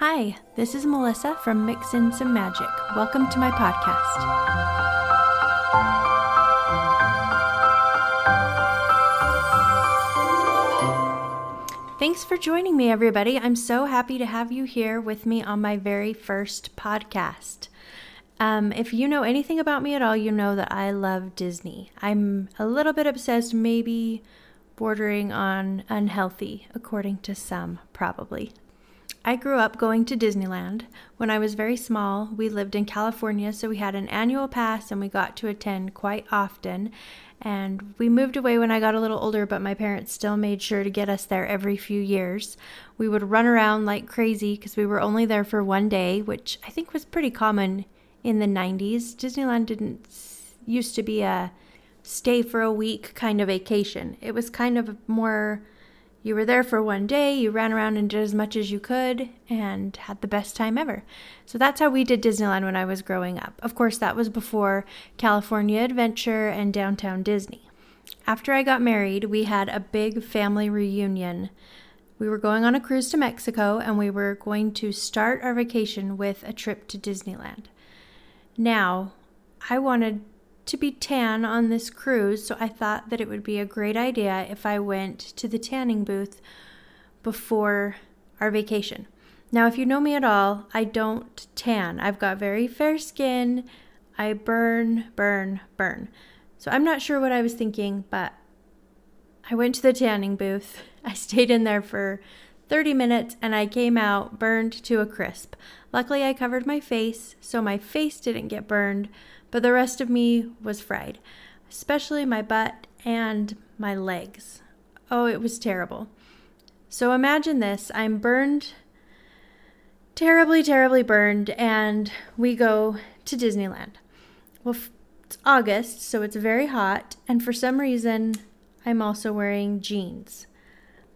Hi, this is Melissa from Mix in Some Magic. Welcome to my podcast. Thanks for joining me, everybody. I'm so happy to have you here with me on my very first podcast. Um, if you know anything about me at all, you know that I love Disney. I'm a little bit obsessed, maybe bordering on unhealthy, according to some, probably. I grew up going to Disneyland. When I was very small, we lived in California, so we had an annual pass and we got to attend quite often. And we moved away when I got a little older, but my parents still made sure to get us there every few years. We would run around like crazy because we were only there for one day, which I think was pretty common in the 90s. Disneyland didn't used to be a stay for a week kind of vacation. It was kind of more you were there for one day, you ran around and did as much as you could, and had the best time ever. So that's how we did Disneyland when I was growing up. Of course, that was before California Adventure and Downtown Disney. After I got married, we had a big family reunion. We were going on a cruise to Mexico, and we were going to start our vacation with a trip to Disneyland. Now, I wanted to be tan on this cruise, so I thought that it would be a great idea if I went to the tanning booth before our vacation. Now, if you know me at all, I don't tan. I've got very fair skin. I burn, burn, burn. So I'm not sure what I was thinking, but I went to the tanning booth. I stayed in there for 30 minutes and I came out burned to a crisp. Luckily, I covered my face, so my face didn't get burned, but the rest of me was fried, especially my butt and my legs. Oh, it was terrible. So imagine this I'm burned, terribly, terribly burned, and we go to Disneyland. Well, it's August, so it's very hot, and for some reason, I'm also wearing jeans.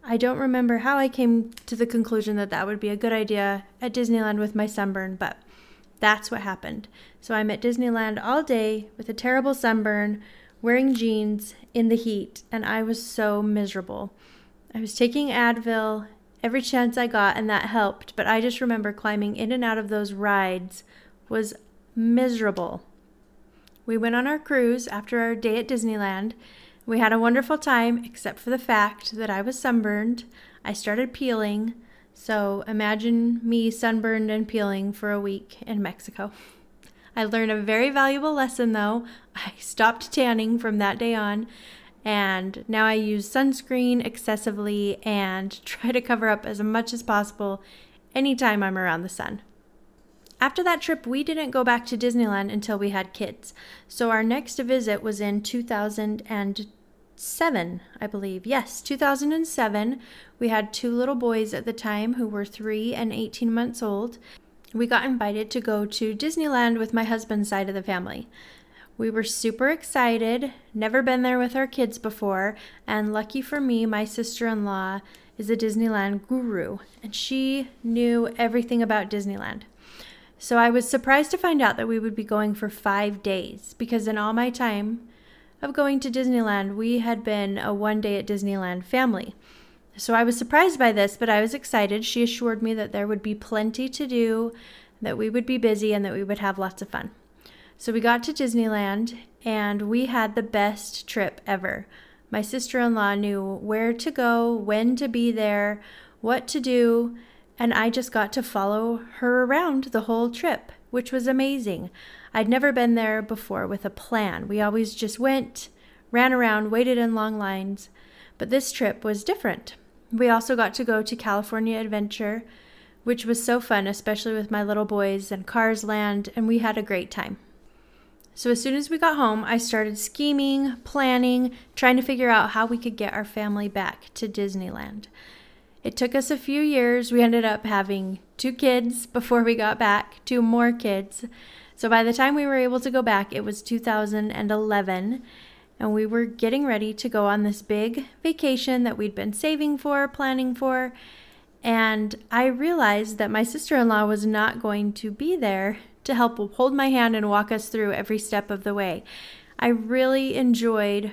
I don't remember how I came to the conclusion that that would be a good idea at Disneyland with my sunburn, but that's what happened. So I'm at Disneyland all day with a terrible sunburn, wearing jeans in the heat, and I was so miserable. I was taking Advil every chance I got, and that helped, but I just remember climbing in and out of those rides was miserable. We went on our cruise after our day at Disneyland. We had a wonderful time, except for the fact that I was sunburned. I started peeling. So imagine me sunburned and peeling for a week in Mexico. I learned a very valuable lesson though. I stopped tanning from that day on, and now I use sunscreen excessively and try to cover up as much as possible anytime I'm around the sun. After that trip, we didn't go back to Disneyland until we had kids. So our next visit was in 2007, I believe. Yes, 2007. We had two little boys at the time who were three and 18 months old. We got invited to go to Disneyland with my husband's side of the family. We were super excited, never been there with our kids before, and lucky for me, my sister in law is a Disneyland guru, and she knew everything about Disneyland. So I was surprised to find out that we would be going for five days because in all my time of going to Disneyland, we had been a one day at Disneyland family. So I was surprised by this, but I was excited. She assured me that there would be plenty to do, that we would be busy, and that we would have lots of fun. So we got to Disneyland and we had the best trip ever. My sister in law knew where to go, when to be there, what to do, and I just got to follow her around the whole trip, which was amazing. I'd never been there before with a plan. We always just went, ran around, waited in long lines, but this trip was different. We also got to go to California Adventure, which was so fun, especially with my little boys and Cars Land, and we had a great time. So, as soon as we got home, I started scheming, planning, trying to figure out how we could get our family back to Disneyland. It took us a few years. We ended up having two kids before we got back, two more kids. So, by the time we were able to go back, it was 2011, and we were getting ready to go on this big vacation that we'd been saving for, planning for. And I realized that my sister in law was not going to be there to help hold my hand and walk us through every step of the way. I really enjoyed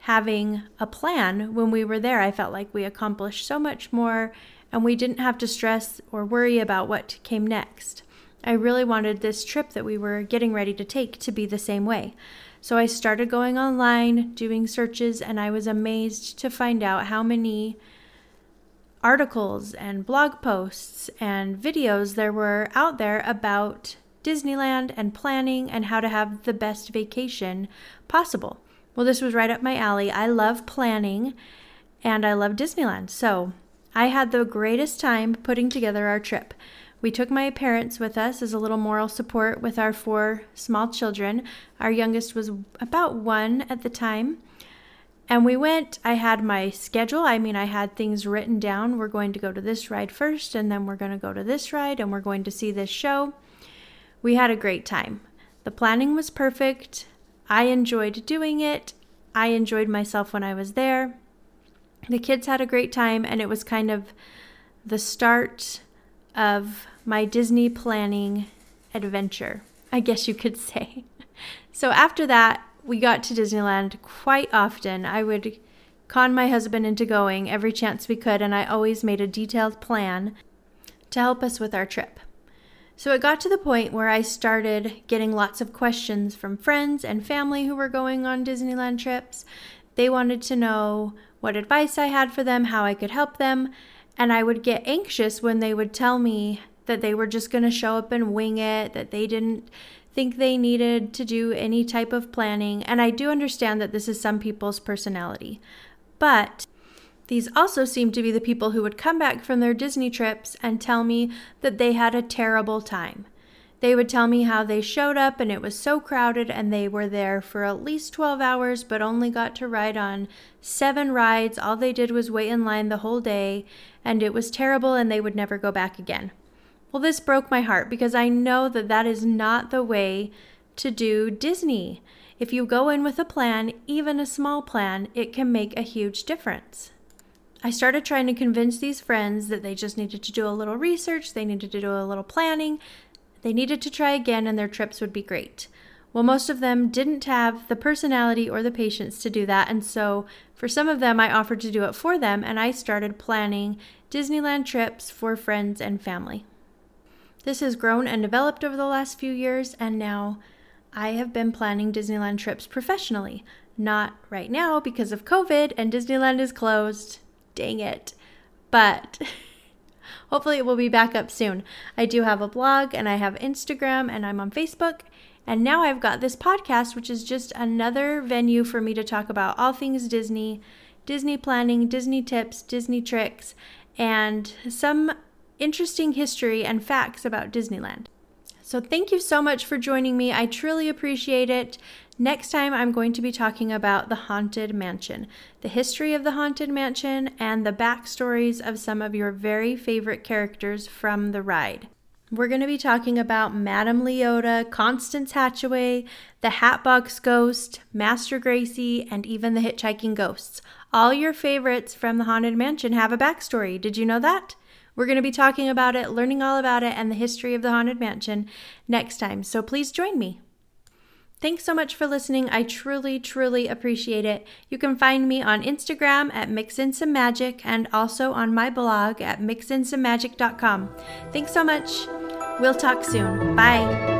having a plan when we were there. I felt like we accomplished so much more and we didn't have to stress or worry about what came next. I really wanted this trip that we were getting ready to take to be the same way. So I started going online, doing searches, and I was amazed to find out how many articles and blog posts and videos there were out there about Disneyland and planning and how to have the best vacation possible. Well, this was right up my alley. I love planning and I love Disneyland. So I had the greatest time putting together our trip. We took my parents with us as a little moral support with our four small children. Our youngest was about one at the time. And we went, I had my schedule. I mean, I had things written down. We're going to go to this ride first, and then we're going to go to this ride, and we're going to see this show. We had a great time. The planning was perfect. I enjoyed doing it. I enjoyed myself when I was there. The kids had a great time, and it was kind of the start of my Disney planning adventure, I guess you could say. So after that, we got to Disneyland quite often. I would con my husband into going every chance we could, and I always made a detailed plan to help us with our trip. So it got to the point where I started getting lots of questions from friends and family who were going on Disneyland trips. They wanted to know what advice I had for them, how I could help them, and I would get anxious when they would tell me that they were just going to show up and wing it, that they didn't think they needed to do any type of planning. And I do understand that this is some people's personality. But these also seemed to be the people who would come back from their Disney trips and tell me that they had a terrible time. They would tell me how they showed up and it was so crowded and they were there for at least 12 hours but only got to ride on seven rides. All they did was wait in line the whole day and it was terrible and they would never go back again. Well, this broke my heart because I know that that is not the way to do Disney. If you go in with a plan, even a small plan, it can make a huge difference. I started trying to convince these friends that they just needed to do a little research, they needed to do a little planning, they needed to try again, and their trips would be great. Well, most of them didn't have the personality or the patience to do that, and so for some of them, I offered to do it for them, and I started planning Disneyland trips for friends and family. This has grown and developed over the last few years, and now I have been planning Disneyland trips professionally. Not right now because of COVID and Disneyland is closed. Dang it. But Hopefully, it will be back up soon. I do have a blog and I have Instagram and I'm on Facebook. And now I've got this podcast, which is just another venue for me to talk about all things Disney, Disney planning, Disney tips, Disney tricks, and some interesting history and facts about Disneyland. So, thank you so much for joining me. I truly appreciate it. Next time, I'm going to be talking about the Haunted Mansion, the history of the Haunted Mansion, and the backstories of some of your very favorite characters from the ride. We're going to be talking about Madame Leota, Constance Hatchaway, the Hatbox Ghost, Master Gracey, and even the Hitchhiking Ghosts. All your favorites from the Haunted Mansion have a backstory. Did you know that? We're going to be talking about it, learning all about it, and the history of the Haunted Mansion next time. So please join me. Thanks so much for listening. I truly, truly appreciate it. You can find me on Instagram at mixinSomeMagic and also on my blog at mixinSomeMagic.com. Thanks so much. We'll talk soon. Bye.